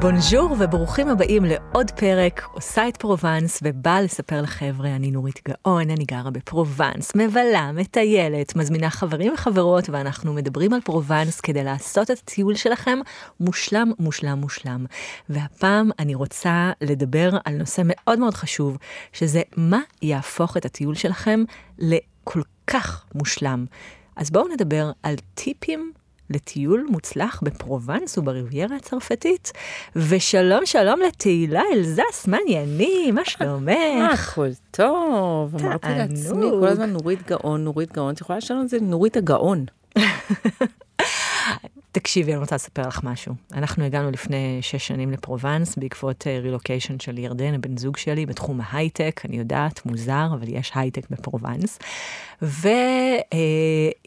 בונז'ור וברוכים הבאים לעוד פרק, עושה את פרובנס ובאה לספר לחבר'ה, אני נורית גאון, אני גרה בפרובנס, מבלה, מטיילת, מזמינה חברים וחברות ואנחנו מדברים על פרובנס כדי לעשות את הטיול שלכם מושלם, מושלם, מושלם. והפעם אני רוצה לדבר על נושא מאוד מאוד חשוב, שזה מה יהפוך את הטיול שלכם לכל כך מושלם. אז בואו נדבר על טיפים לטיול מוצלח בפרובנס ובריביירה הצרפתית. ושלום שלום לתהילה אלזס, מה עניינים? מה שלומך? הכל טוב, אמרתי לעצמי כל הזמן נורית גאון, נורית גאון, את יכולה לשנות את זה נורית הגאון. תקשיבי, אני רוצה לספר לך משהו. אנחנו הגענו לפני שש שנים לפרובנס בעקבות רילוקיישן של ירדן, הבן זוג שלי, בתחום ההייטק, אני יודעת, מוזר, אבל יש הייטק בפרובנס.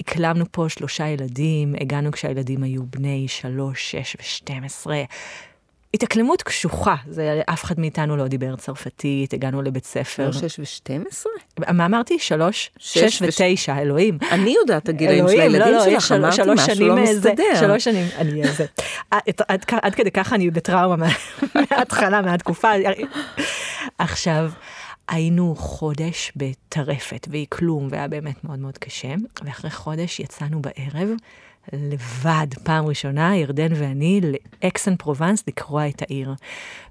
והקלמנו פה שלושה ילדים, הגענו כשהילדים היו בני שלוש, שש ושתים עשרה. התאקלמות קשוחה, זה אף אחד מאיתנו לא דיבר צרפתית, הגענו לבית ספר. לא שש ושתים עשרה? מה אמרתי? שלוש? שש ותשע, אלוהים. אני יודעת הגילאים של הילדים לא, שלך, אמרתי משהו לא מסתדר. שלוש שנים, אני איזה. עד כדי ככה אני בטראומה מההתחלה, מהתקופה. עכשיו, היינו חודש בטרפת ואי-כלום, והיה באמת מאוד מאוד קשה, ואחרי חודש יצאנו בערב. לבד, פעם ראשונה, ירדן ואני, לאקסן פרובנס לקרוע את העיר.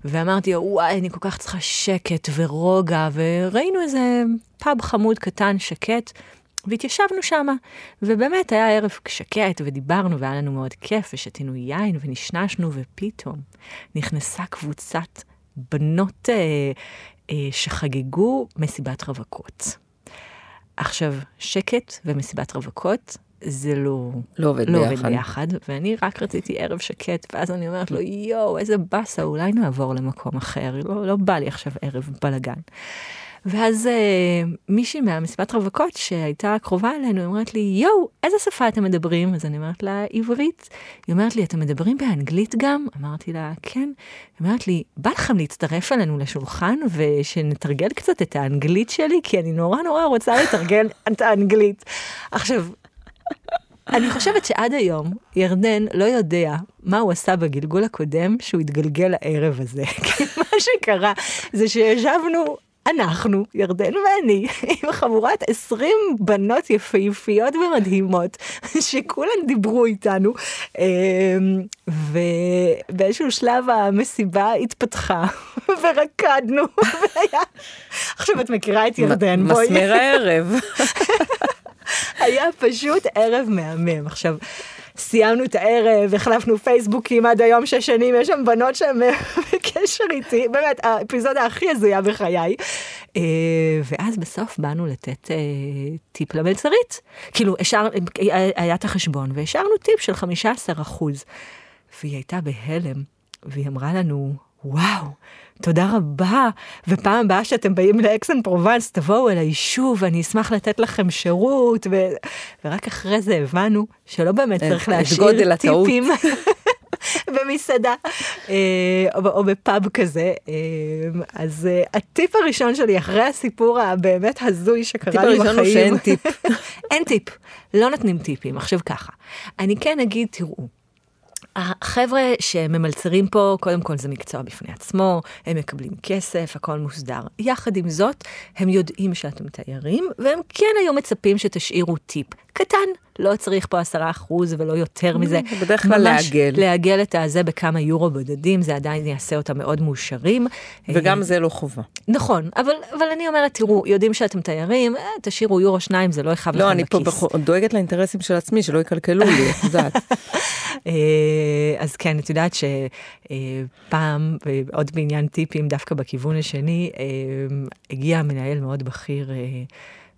ואמרתי, וואי, אני כל כך צריכה שקט ורוגע, וראינו איזה פאב חמוד קטן, שקט, והתיישבנו שם. ובאמת היה ערב שקט, ודיברנו, והיה לנו מאוד כיף, ושתינו יין, ונשנשנו, ופתאום נכנסה קבוצת בנות אה, אה, שחגגו מסיבת רווקות. עכשיו, שקט ומסיבת רווקות זה לא, לא עובד לא ביחד. עובד ביחד, ואני רק רציתי ערב שקט, ואז אני אומרת לו, יואו, איזה באסה, אולי נעבור למקום אחר, לא, לא בא לי עכשיו ערב בלאגן. ואז אה, מישהי מהמסיבת רווקות שהייתה קרובה אלינו, אומרת לי, יואו, איזה שפה אתם מדברים? אז אני אומרת לה, עברית. היא אומרת לי, אתם מדברים באנגלית גם? אמרתי לה, כן. היא אומרת לי, בא לכם להצטרף אלינו לשולחן ושנתרגל קצת את האנגלית שלי? כי אני נורא נורא רוצה לתרגל את האנגלית. עכשיו, אני חושבת שעד היום ירדן לא יודע מה הוא עשה בגלגול הקודם שהוא התגלגל לערב הזה. כי מה שקרה זה שישבנו אנחנו, ירדן ואני, עם חבורת 20 בנות יפהפיות ומדהימות, שכולן דיברו איתנו, ובאיזשהו שלב המסיבה התפתחה, ורקדנו, והיה... עכשיו את מכירה את ירדן, בואי. מסמר הערב. היה פשוט ערב מהמם. עכשיו, סיימנו את הערב, החלפנו פייסבוקים עד היום שש שנים, יש שם בנות שהן בקשר איתי, באמת, האפיזודה הכי הזויה בחיי. ואז בסוף באנו לתת טיפ למלצרית. כאילו, השאר, היה את החשבון, והשארנו טיפ של 15 אחוז. והיא הייתה בהלם, והיא אמרה לנו, וואו, תודה רבה, ופעם הבאה שאתם באים לאקסן פרובנס, תבואו אל היישוב, אני אשמח לתת לכם שירות, ו... ורק אחרי זה הבנו שלא באמת צריך להשאיר טיפים במסעדה או, או בפאב כזה. אז הטיפ הראשון שלי אחרי הסיפור הבאמת הזוי שקרה לי בחיים, הטיפ הראשון הוא שאין טיפ. אין טיפ, לא נותנים טיפים. עכשיו ככה, אני כן אגיד, תראו, החבר'ה שממלצרים פה, קודם כל זה מקצוע בפני עצמו, הם מקבלים כסף, הכל מוסדר. יחד עם זאת, הם יודעים שאתם תיירים, והם כן היו מצפים שתשאירו טיפ קטן. לא צריך פה עשרה אחוז ולא יותר מזה. בדרך כלל לעגל. לעגל את הזה בכמה יורו בודדים, זה עדיין יעשה אותם מאוד מאושרים. וגם זה לא חובה. נכון, אבל, אבל אני אומרת, תראו, יודעים שאתם תיירים, תשאירו יורו שניים, זה לא יכאב לכם בכיס. לא, אני פה דואגת לאינטרסים של עצמי, שלא יקלקלו לי, את יודעת. אז כן, את יודעת שפעם, עוד בעניין טיפים, דווקא בכיוון השני, הגיע מנהל מאוד בכיר.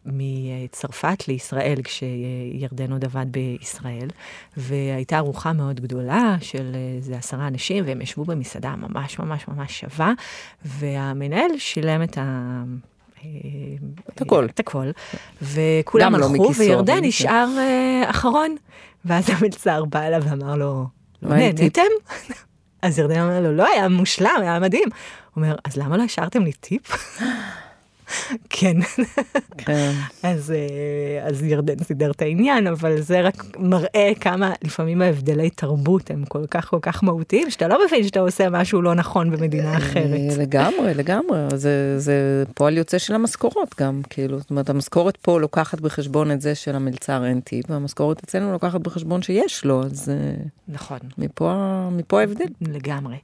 מצרפת לישראל כשירדן עוד עבד בישראל, והייתה ארוחה מאוד גדולה של איזה עשרה אנשים, והם ישבו במסעדה ממש ממש ממש שווה, והמנהל שילם את ה... את הכל. את הכל, וכולם הלכו, לא וירדן נשאר אחרון. ואז המלצר בא אליו ואמר לו, לא נהניתם? אז ירדן אמר לו, לא, היה מושלם, היה מדהים. הוא אומר, אז למה לא השארתם לי טיפ? כן. כן. אז, אה, אז ירדן סידר את העניין, אבל זה רק מראה כמה לפעמים ההבדלי תרבות הם כל כך כל כך מהותיים, שאתה לא מבין שאתה עושה משהו לא נכון במדינה אה, אחרת. לגמרי, לגמרי. זה, זה פועל יוצא של המשכורות גם, כאילו, זאת אומרת, המשכורת פה לוקחת בחשבון את זה של המלצר אין טיפ, והמשכורת אצלנו לוקחת בחשבון שיש לו, אז... אה, נכון. מפה, מפה ההבדל. לגמרי.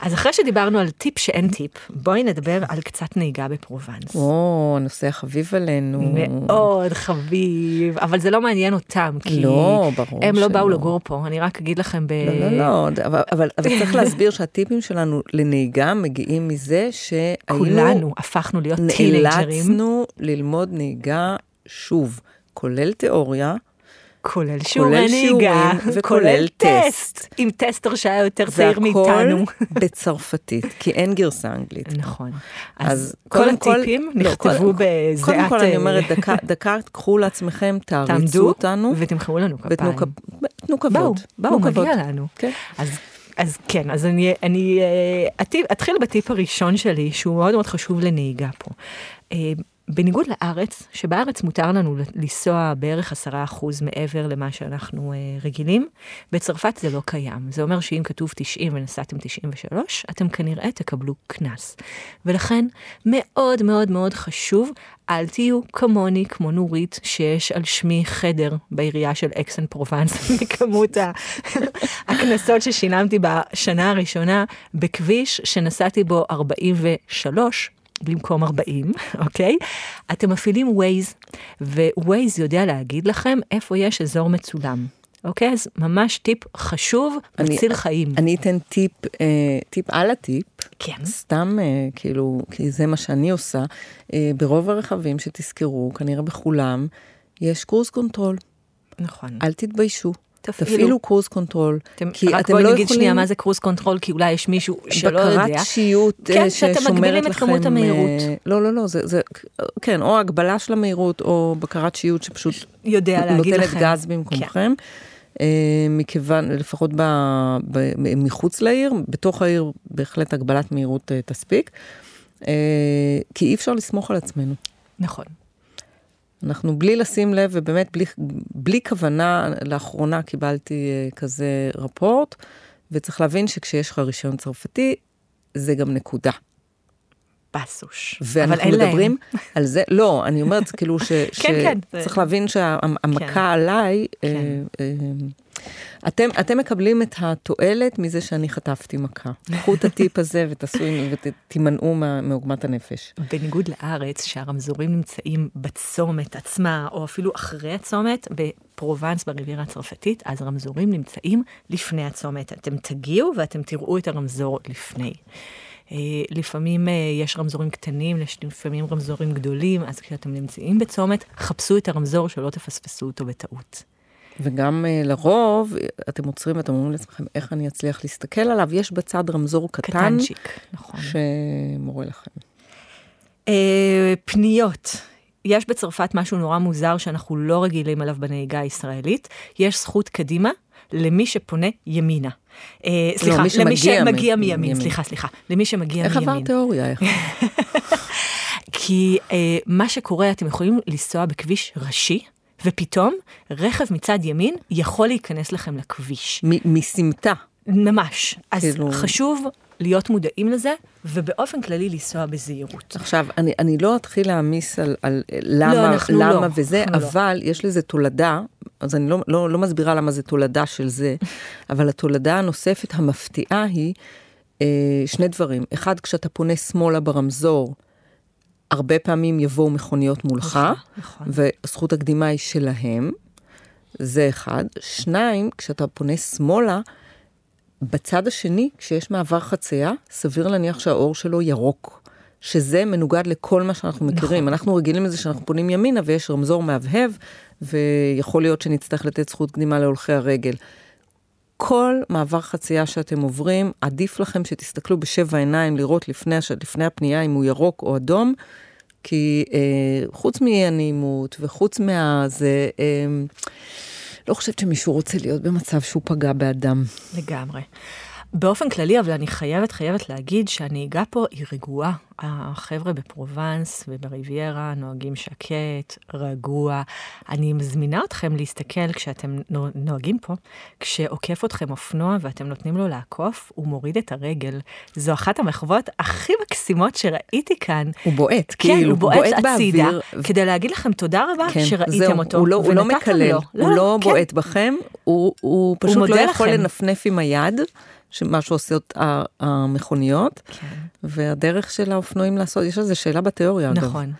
אז אחרי שדיברנו על טיפ שאין טיפ, בואי נדבר על קצת נהיגה בפרובנס. או, הנושא החביב עלינו. מאוד חביב, אבל זה לא מעניין אותם, כי לא, ברור הם לא באו לגור פה, אני רק אגיד לכם ב... לא, לא, לא, אבל, אבל, אבל צריך להסביר שהטיפים שלנו לנהיגה מגיעים מזה שהיינו... כולנו הפכנו להיות טינג'רים. נאלצנו ללמוד נהיגה שוב, כולל תיאוריה. כולל שיעורי נהיגה, וכולל טסט, עם טסטר שהיה יותר צעיר מאיתנו. והכל בצרפתית, כי אין גרסה אנגלית. נכון. אז כל הטיפים לא, נכתבו בזיעת... קודם כל אני אומרת, דקה, קחו לעצמכם, תעריצו אותנו. ותמחאו לנו כפיים. תנו כבוד. באו, באו, מגיע לנו. כן. אז כן, אז אני, אני אה, אתחיל בטיפ הראשון שלי, שהוא מאוד מאוד חשוב לנהיגה פה. בניגוד לארץ, שבארץ מותר לנו לנסוע בערך עשרה אחוז מעבר למה שאנחנו אה, רגילים, בצרפת זה לא קיים. זה אומר שאם כתוב 90 ונסעתם 93, אתם כנראה תקבלו קנס. ולכן מאוד מאוד מאוד חשוב, אל תהיו כמוני, כמו נורית, שיש על שמי חדר בעירייה של אקסן פרובנס, מכמות הקנסות ששילמתי בשנה הראשונה בכביש שנסעתי בו 43 במקום 40, אוקיי? אתם מפעילים ווייז, ווייז יודע להגיד לכם איפה יש אזור מצולם. אוקיי? אז ממש טיפ חשוב, מציל חיים. אני אתן טיפ, אה, טיפ על הטיפ. כן. סתם, אה, כאילו, כי זה מה שאני עושה. אה, ברוב הרכבים שתזכרו, כנראה בכולם, יש cruise control. נכון. אל תתביישו. תפעילו cruise control. אתם, כי רק אתם בואי לא נגיד יכולים... שנייה מה זה cruise control, כי אולי יש מישהו שלא יודע. בקרת שיוט כן, שאתם מגבילים את כמות המהירות. לא, לא, לא, זה, זה, כן, או הגבלה של המהירות, או בקרת שיוט שפשוט יודע להגיד לכם. נותנת גז במקומכם. כן. מכיוון, לפחות ב, ב, מחוץ לעיר, בתוך העיר בהחלט הגבלת מהירות תספיק, כי אי אפשר לסמוך על עצמנו. נכון. אנחנו בלי לשים לב ובאמת בלי, בלי כוונה, לאחרונה קיבלתי uh, כזה רפורט, וצריך להבין שכשיש לך רישיון צרפתי, זה גם נקודה. פסוש. ואנחנו מדברים להם. על זה, לא, אני אומרת כאילו ש, כן, שצריך כן. להבין שהמכה כן. עליי, כן. אה, אה, אתם, אתם מקבלים את התועלת מזה שאני חטפתי מכה. קחו את הטיפ הזה ותעשו ותימנעו מעוגמת הנפש. בניגוד לארץ, שהרמזורים נמצאים בצומת עצמה, או אפילו אחרי הצומת, בפרובנס בריבירה הצרפתית, אז רמזורים נמצאים לפני הצומת. אתם תגיעו ואתם תראו את הרמזור לפני. אה, לפעמים אה, יש רמזורים קטנים, לפעמים רמזורים גדולים, אז כשאתם נמצאים בצומת, חפשו את הרמזור שלא תפספסו אותו בטעות. וגם uh, לרוב, אתם עוצרים ואתם אומרים לעצמכם, איך אני אצליח להסתכל עליו? יש בצד רמזור קטן. קטנצ'יק, נכון. שמורה לכם. פניות. יש בצרפת משהו נורא מוזר שאנחנו לא רגילים עליו בנהיגה הישראלית. יש זכות קדימה למי שפונה ימינה. סליחה, לא, למי שמגיע מימין, מימין, סליחה, סליחה, למי שמגיע איך מימין. איך עבר תיאוריה? כי uh, מה שקורה, אתם יכולים לנסוע בכביש ראשי, ופתאום רכב מצד ימין יכול להיכנס לכם לכביש. מסמטה. ממש. אז כאילו... חשוב להיות מודעים לזה, ובאופן כללי לנסוע בזהירות. עכשיו, אני, אני לא אתחיל להעמיס על, על למה, לא, למה לא, וזה, לא. אבל לא. יש לזה תולדה, אז אני לא, לא, לא מסבירה למה זה תולדה של זה, אבל התולדה הנוספת המפתיעה היא אה, שני דברים. אחד, כשאתה פונה שמאלה ברמזור, הרבה פעמים יבואו מכוניות מולך, נכון, נכון. וזכות הקדימה היא שלהם, זה אחד. שניים, כשאתה פונה שמאלה, בצד השני, כשיש מעבר חצייה, סביר להניח שהאור שלו ירוק. שזה מנוגד לכל מה שאנחנו מכירים. נכון. אנחנו רגילים לזה שאנחנו פונים ימינה ויש רמזור מהבהב, ויכול להיות שנצטרך לתת זכות קדימה להולכי הרגל. כל מעבר חצייה שאתם עוברים, עדיף לכם שתסתכלו בשבע עיניים לראות לפני, לפני הפנייה אם הוא ירוק או אדום, כי אה, חוץ מאי הנעימות וחוץ מהזה, אה, לא חושבת שמישהו רוצה להיות במצב שהוא פגע באדם. לגמרי. באופן כללי, אבל אני חייבת, חייבת להגיד שהנהיגה פה היא רגועה. החבר'ה בפרובנס ובריביירה נוהגים שקט, רגוע. אני מזמינה אתכם להסתכל כשאתם נוהגים פה, כשעוקף אתכם אופנוע ואתם נותנים לו לעקוף, הוא מוריד את הרגל. זו אחת המחוות הכי מקסימות שראיתי כאן. הוא בועט, כן, כאילו, הוא בועט, בועט הצידה, באוויר. כדי להגיד לכם תודה רבה כן, שראיתם זהו, אותו. הוא לא, הוא לא מקלל, לו. הוא לא, לא כן. בועט בכם, הוא, הוא פשוט הוא לא יכול לכם. לנפנף עם היד. שמה שעושה המכוניות, כן. והדרך של האופנועים לעשות, יש איזו שאלה בתיאוריה, אגב. נכון.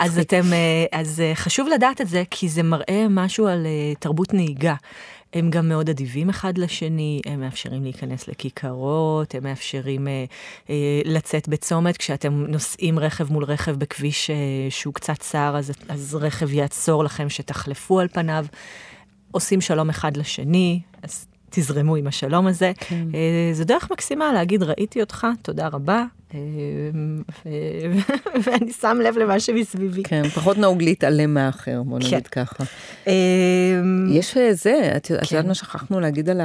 אז אתם, אה, אז אה, חשוב לדעת את זה, כי זה מראה משהו על אה, תרבות נהיגה. הם גם מאוד אדיבים אחד לשני, הם מאפשרים להיכנס לכיכרות, הם מאפשרים אה, אה, לצאת בצומת. כשאתם נוסעים רכב מול רכב בכביש אה, שהוא קצת צר, אז, אז רכב יעצור לכם שתחלפו על פניו. עושים שלום אחד לשני, אז תזרמו עם השלום הזה. כן. אה, זו דרך מקסימה להגיד, ראיתי אותך, תודה רבה, אה, ואני שם לב למה שמסביבי. כן, פחות נהוג להתעלם מהאחר, בוא נגיד כן. ככה. אה, יש זה, את יודעת כן. מה שכחנו להגיד על,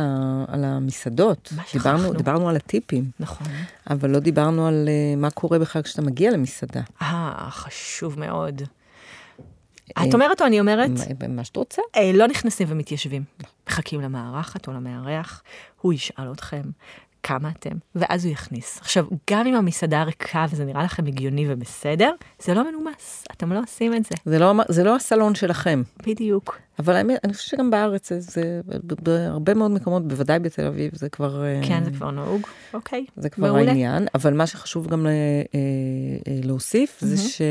המסעדות. מה שכחנו? דיברנו על הטיפים. נכון. אבל לא דיברנו על מה קורה בכלל כשאתה מגיע למסעדה. אה, חשוב מאוד. את אומרת או אני אומרת? מה שאת רוצה. אה, לא נכנסים ומתיישבים. מחכים למארחת או למארח, הוא ישאל אתכם כמה אתם, ואז הוא יכניס. עכשיו, גם אם המסעדה ריקה וזה נראה לכם הגיוני ובסדר, זה לא מנומס, אתם לא עושים את זה. זה לא, זה לא הסלון שלכם. בדיוק. אבל האמת, אני חושבת שגם בארץ, זה, זה בהרבה מאוד מקומות, בוודאי בתל אביב, זה כבר... אה, כן, זה כבר נהוג, אוקיי. זה כבר מעולה. העניין, אבל מה שחשוב גם אה, להוסיף, mm-hmm. זה ש...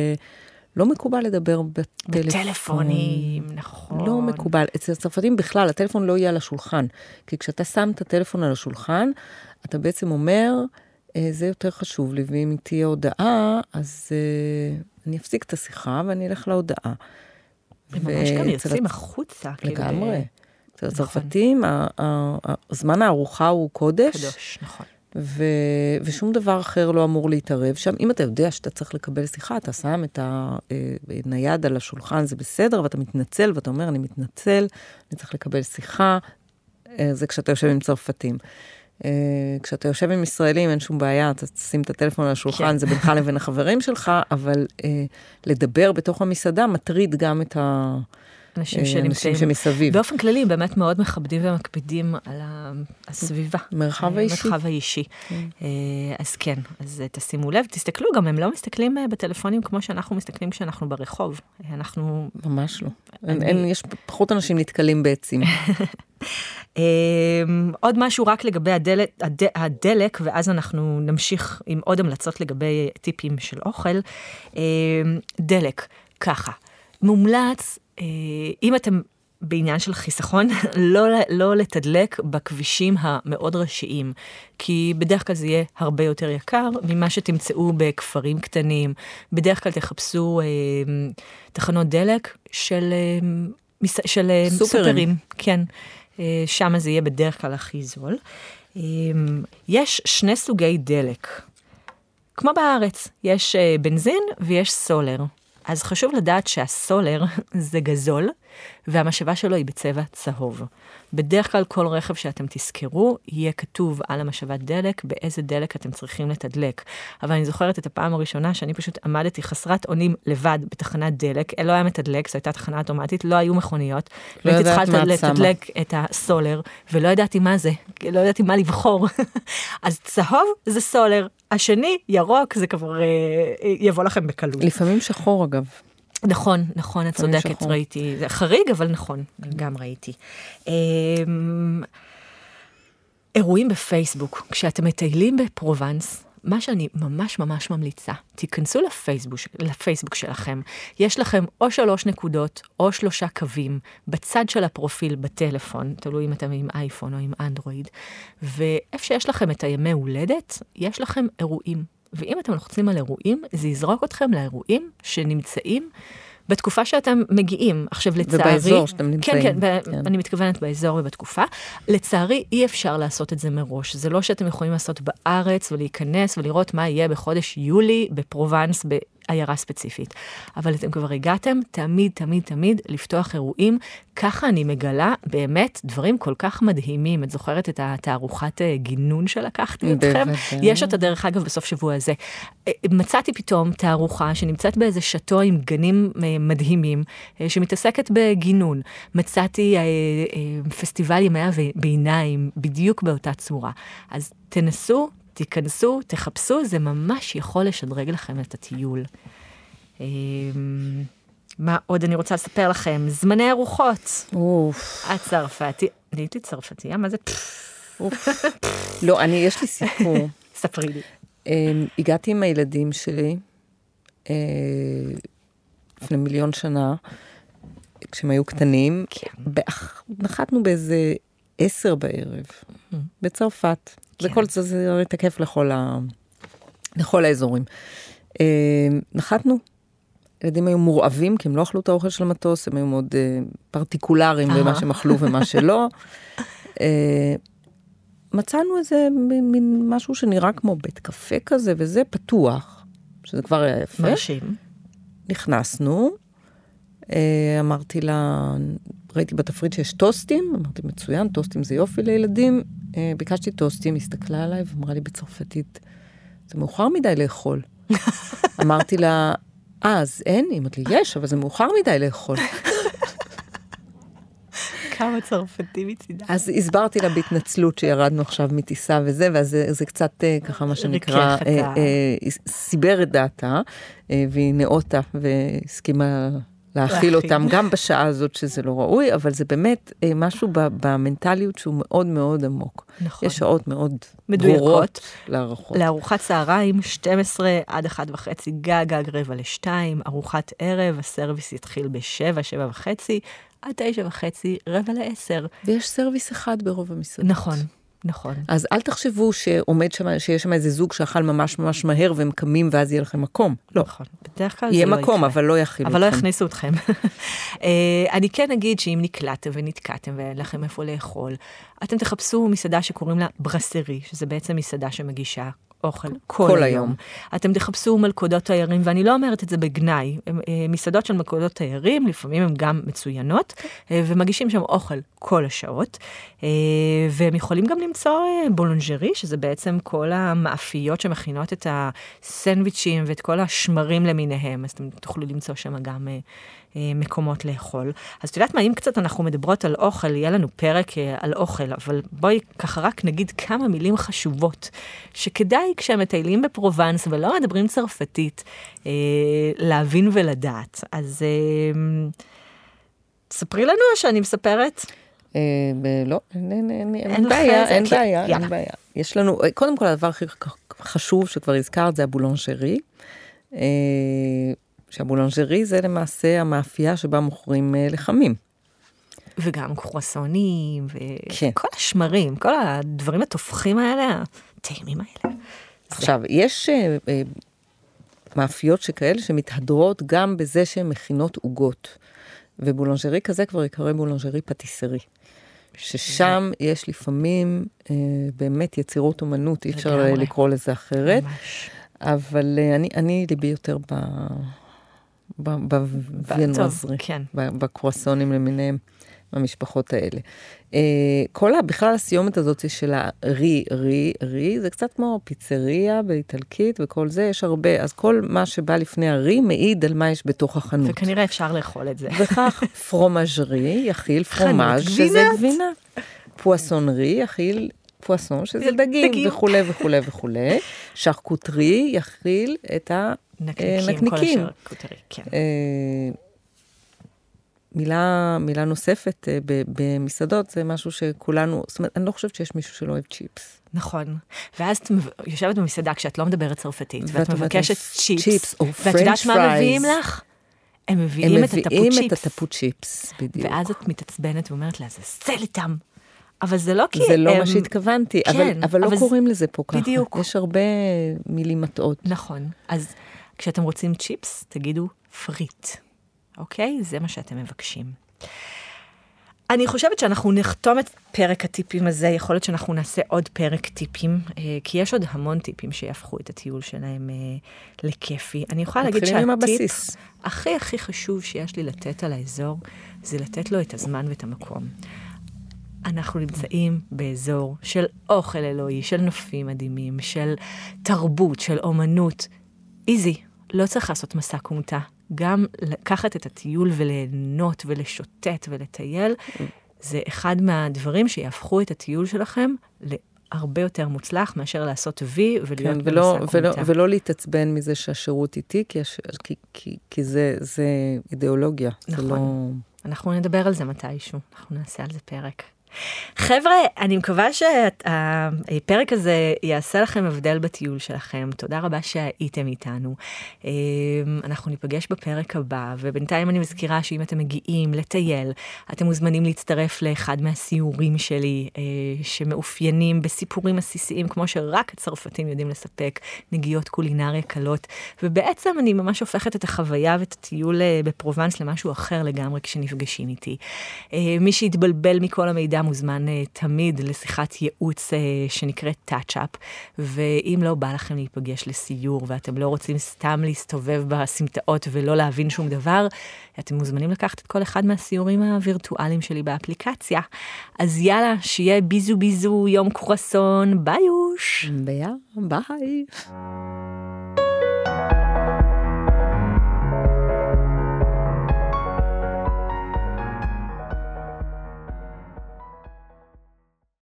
לא מקובל לדבר בטלפון. בטלפונים, נכון. לא מקובל. אצל הצרפתים בכלל, הטלפון לא יהיה על השולחן. כי כשאתה שם את הטלפון על השולחן, אתה בעצם אומר, אה, זה יותר חשוב לי, ואם תהיה הודעה, אז אה, אני אפסיק את השיחה ואני אלך להודעה. הם ממש גם יוצאים החוצה. כאילו, לגמרי. אצל נכון. הצרפתים, זמן הארוחה הוא קודש. קדוש, נכון. ו... ושום דבר אחר לא אמור להתערב שם. אם אתה יודע שאתה צריך לקבל שיחה, אתה שם את הנייד על השולחן, זה בסדר, ואתה מתנצל, ואתה אומר, אני מתנצל, אני צריך לקבל שיחה. אה, זה כשאתה יושב עם צרפתים. אה, כשאתה יושב עם ישראלים אין שום בעיה, אתה תשים את הטלפון על השולחן, כן. זה בינך לבין החברים שלך, אבל אה, לדבר בתוך המסעדה מטריד גם את ה... אנשים אה, שנמצאים. אנשים שמסביב. באופן כללי, הם באמת מאוד מכבדים ומקפידים על הסביבה. מרחב אה, האישי. מרחב האישי. כן. אה, אז כן, אז תשימו לב, תסתכלו, גם הם לא מסתכלים בטלפונים כמו שאנחנו מסתכלים כשאנחנו ברחוב. אנחנו... ממש לא. יש פחות אנשים נתקלים בעצים. עוד משהו רק לגבי הדלק, הד, הדלק, ואז אנחנו נמשיך עם עוד המלצות לגבי טיפים של אוכל. דלק, ככה, מומלץ אם אתם בעניין של חיסכון, לא, לא לתדלק בכבישים המאוד ראשיים, כי בדרך כלל זה יהיה הרבה יותר יקר ממה שתמצאו בכפרים קטנים. בדרך כלל תחפשו אה, תחנות דלק של, אה, של אה, סופרים. סופרים. כן, אה, שם זה יהיה בדרך כלל הכי זול. אה, יש שני סוגי דלק. כמו בארץ, יש אה, בנזין ויש סולר. אז חשוב לדעת שהסולר זה גזול, והמשאבה שלו היא בצבע צהוב. בדרך כלל כל רכב שאתם תזכרו, יהיה כתוב על המשאבת דלק באיזה דלק אתם צריכים לתדלק. אבל אני זוכרת את הפעם הראשונה שאני פשוט עמדתי חסרת אונים לבד בתחנת דלק, לא היה מתדלק, זו הייתה תחנה אוטומטית, לא היו מכוניות. לא הייתי צריכה לתדלק את הסולר, ולא ידעתי מה זה, לא ידעתי מה לבחור. אז צהוב זה סולר, השני, ירוק, זה כבר אה, יבוא לכם בקלות. לפעמים שחור אגב. נכון, נכון, את צודקת, ראיתי. זה חריג, אבל נכון, גם ראיתי. אמ, אירועים בפייסבוק, כשאתם מטיילים בפרובנס, מה שאני ממש ממש ממליצה, תיכנסו לפייסבוק, לפייסבוק שלכם. יש לכם או שלוש נקודות או שלושה קווים בצד של הפרופיל בטלפון, תלוי אם אתם עם אייפון או עם אנדרואיד, ואיפה שיש לכם את הימי הולדת, יש לכם אירועים. ואם אתם לוחצים על אירועים, זה יזרוק אתכם לאירועים שנמצאים בתקופה שאתם מגיעים. עכשיו, לצערי... ובאזור שאתם נמצאים. כן, כן, כן, אני מתכוונת באזור ובתקופה. לצערי, אי אפשר לעשות את זה מראש. זה לא שאתם יכולים לעשות בארץ ולהיכנס ולראות מה יהיה בחודש יולי בפרובנס, עיירה ספציפית. אבל אתם כבר הגעתם, תמיד, תמיד, תמיד לפתוח אירועים. ככה אני מגלה באמת דברים כל כך מדהימים. את זוכרת את התערוכת אה, גינון שלקחתי אתכם? יש אותה דרך אגב בסוף שבוע הזה. אה, מצאתי פתאום תערוכה שנמצאת באיזה שאטו עם גנים אה, מדהימים, שמתעסקת בגינון. מצאתי פסטיבל ימי הביניים בדיוק באותה צורה. אז תנסו, תיכנסו, תחפשו, זה ממש יכול לשדרג לכם את הטיול. אמ, מה עוד אני רוצה לספר לכם? זמני ארוחות. אוף. הצרפתי, נהייתי צרפתייה? מה זה? לא, אני, יש לי סיפור. ספרי לי. אמ, הגעתי עם הילדים שלי אה, לפני מיליון שנה, כשהם היו קטנים. כן. נחתנו באיזה עשר בערב, בצרפת. זה כל זה, זה תקף לכל, ה... לכל האזורים. אה, נחתנו, ילדים היו מורעבים, כי הם לא אכלו את האוכל של המטוס, הם היו מאוד אה, פרטיקולריים במה שהם אכלו ומה שלא. אה, מצאנו איזה מין משהו שנראה כמו בית קפה כזה, וזה פתוח, שזה כבר היה יפה. מרשים. נכנסנו, אה, אמרתי לה, ראיתי בתפריט שיש טוסטים, אמרתי, מצוין, טוסטים זה יופי לילדים. אה, ביקשתי טוסטים, הסתכלה עליי ואמרה לי בצרפתית, זה מאוחר מדי לאכול. אמרתי לה, אה, אז אין? היא אמרת לי, יש, אבל זה מאוחר מדי לאכול. כמה צרפתי מצידה. אז הסברתי לה בהתנצלות שירדנו עכשיו מטיסה וזה, ואז זה, זה קצת אה, ככה מה שנקרא, אה, אה, סיבר את דעתה, אה, והיא נאותה והסכימה להאכיל אותם גם בשעה הזאת שזה לא ראוי, אבל זה באמת אה, משהו במנטליות שהוא מאוד מאוד עמוק. נכון. יש שעות מאוד מדויקות לארוחות. לארוחת צהריים, 12 עד 1 וחצי, גג גג רבע לשתיים, ארוחת ערב, הסרוויס יתחיל ב-7, 7 וחצי, עד 9 וחצי, רבע לעשר. ויש סרוויס אחד ברוב המסעדות. נכון. נכון. אז אל תחשבו שעומד שם, שיש שם איזה זוג שאכל ממש ממש מהר והם קמים ואז יהיה לכם מקום. לא. נכון. בדרך כלל זה לא יקרה. יהיה מקום, אבל לא יכילו אתכם. אבל לא יכניסו אתכם. אה, אני כן אגיד שאם נקלעתם ונתקעתם ואין לכם איפה לאכול, אתם תחפשו מסעדה שקוראים לה ברסרי, שזה בעצם מסעדה שמגישה אוכל כל, כל היום. היום. אתם תחפשו מלכודות תיירים, ואני לא אומרת את זה בגנאי, אה, מסעדות של מלכודות תיירים, לפעמים הן גם מצוינות, אה, ומגישים שם אוכל כל השעות, אה, והם יכולים גם למצוא בולונג'רי, שזה בעצם כל המאפיות שמכינות את הסנדוויצ'ים ואת כל השמרים למיניהם, אז אתם תוכלו למצוא שם גם מקומות לאכול. אז את יודעת מה, אם קצת אנחנו מדברות על אוכל, יהיה לנו פרק אה, על אוכל, אבל בואי ככה רק נגיד כמה מילים חשובות, שכדאי כשהם מטיילים בפרובנס ולא מדברים צרפתית, אה, להבין ולדעת. אז ספרי לנו שאני מספרת. לא, אין בעיה, אין בעיה, אין בעיה. יש לנו, קודם כל הדבר הכי חשוב שכבר הזכרת זה הבולונשרי. שהבולנג'רי זה למעשה המאפייה שבה מוכרים אה, לחמים. וגם קרואסונים. וכל כן. השמרים, כל הדברים התופחים האלה, הטעימים האלה. עכשיו, זה... יש uh, uh, מאפיות שכאלה שמתהדרות גם בזה שהן מכינות עוגות. ובולנג'רי כזה כבר יקרא בולנג'רי פטיסרי. ששם זה... יש לפעמים uh, באמת יצירות אומנות, אי אפשר לקרוא לזה אחרת. ממש. אבל uh, אני, אני ליבי יותר ב... בוויאנוזרי, כן. בקרואסונים למיניהם, במשפחות האלה. אה, כל ה... בכלל הסיומת הזאת של הרי, רי, רי, זה קצת כמו פיצריה באיטלקית וכל זה, יש הרבה, אז כל מה שבא לפני הרי מעיד על מה יש בתוך החנות. וכנראה אפשר לאכול את זה. וכך פרומז'רי יכיל פרומז' שזה גבינה. פואסונרי יכיל פואסון, שזה דגים, דגים. וכולי וכולי וכולי. שרקוטרי יכיל את ה... נקניקים. כן. אה, מילה, מילה נוספת אה, במסעדות זה משהו שכולנו, זאת אומרת, אני לא חושבת שיש מישהו שלא אוהב צ'יפס. נכון. ואז את יושבת במסעדה כשאת לא מדברת צרפתית, ואת מבקשת צ'יפס, צ'יפס או ואת יודעת מה מביאים לך? הם מביאים את הטפו צ'יפס. הם מביאים את הטפו צ'יפס, בדיוק. ואז את מתעצבנת ואומרת לעזאזל איתם. אבל זה לא כי זה לא הם... מה שהתכוונתי, כן, אבל, אבל לא אבל קוראים לזה פה ככה. בדיוק. יש הרבה מילים מטעות. נכון. אז כשאתם רוצים צ'יפס, תגידו פריט, אוקיי? זה מה שאתם מבקשים. אני חושבת שאנחנו נחתום את פרק הטיפים הזה, יכול להיות שאנחנו נעשה עוד פרק טיפים, אה, כי יש עוד המון טיפים שיהפכו את הטיול שלהם אה, לכיפי. אני יכולה להגיד שהטיפ הכי הכי חשוב שיש לי לתת על האזור, זה לתת לו את הזמן ואת המקום. אנחנו נמצאים באזור של אוכל אלוהי, של נופים מדהימים, של תרבות, של אומנות. איזי, לא צריך לעשות מסע כומתה. גם לקחת את הטיול וליהנות ולשוטט ולטייל, זה אחד מהדברים שיהפכו את הטיול שלכם להרבה יותר מוצלח מאשר לעשות וי ולהיות כן, ולא, במסע ולא, ולא להתעצבן מזה שהשירות איתי, כי, כי, כי, כי זה, זה אידיאולוגיה. נכון. לא... אנחנו נדבר על זה מתישהו, אנחנו נעשה על זה פרק. חבר'ה, אני מקווה שהפרק הזה יעשה לכם הבדל בטיול שלכם. תודה רבה שהייתם איתנו. אמ, אנחנו ניפגש בפרק הבא, ובינתיים אני מזכירה שאם אתם מגיעים לטייל, אתם מוזמנים להצטרף לאחד מהסיורים שלי, אה, שמאופיינים בסיפורים עסיסיים, כמו שרק הצרפתים יודעים לספק, נגיעות קולינריה קלות, ובעצם אני ממש הופכת את החוויה ואת הטיול אה, בפרובנס למשהו אחר לגמרי כשנפגשים איתי. אה, מי שהתבלבל מכל המידע, מוזמן uh, תמיד לשיחת ייעוץ uh, שנקראת touch-up, ואם לא בא לכם להיפגש לסיור ואתם לא רוצים סתם להסתובב בסמטאות ולא להבין שום דבר, אתם מוזמנים לקחת את כל אחד מהסיורים הווירטואליים שלי באפליקציה. אז יאללה, שיהיה bisou bisou, יום קרואסון, ביוש. ביי. ביי.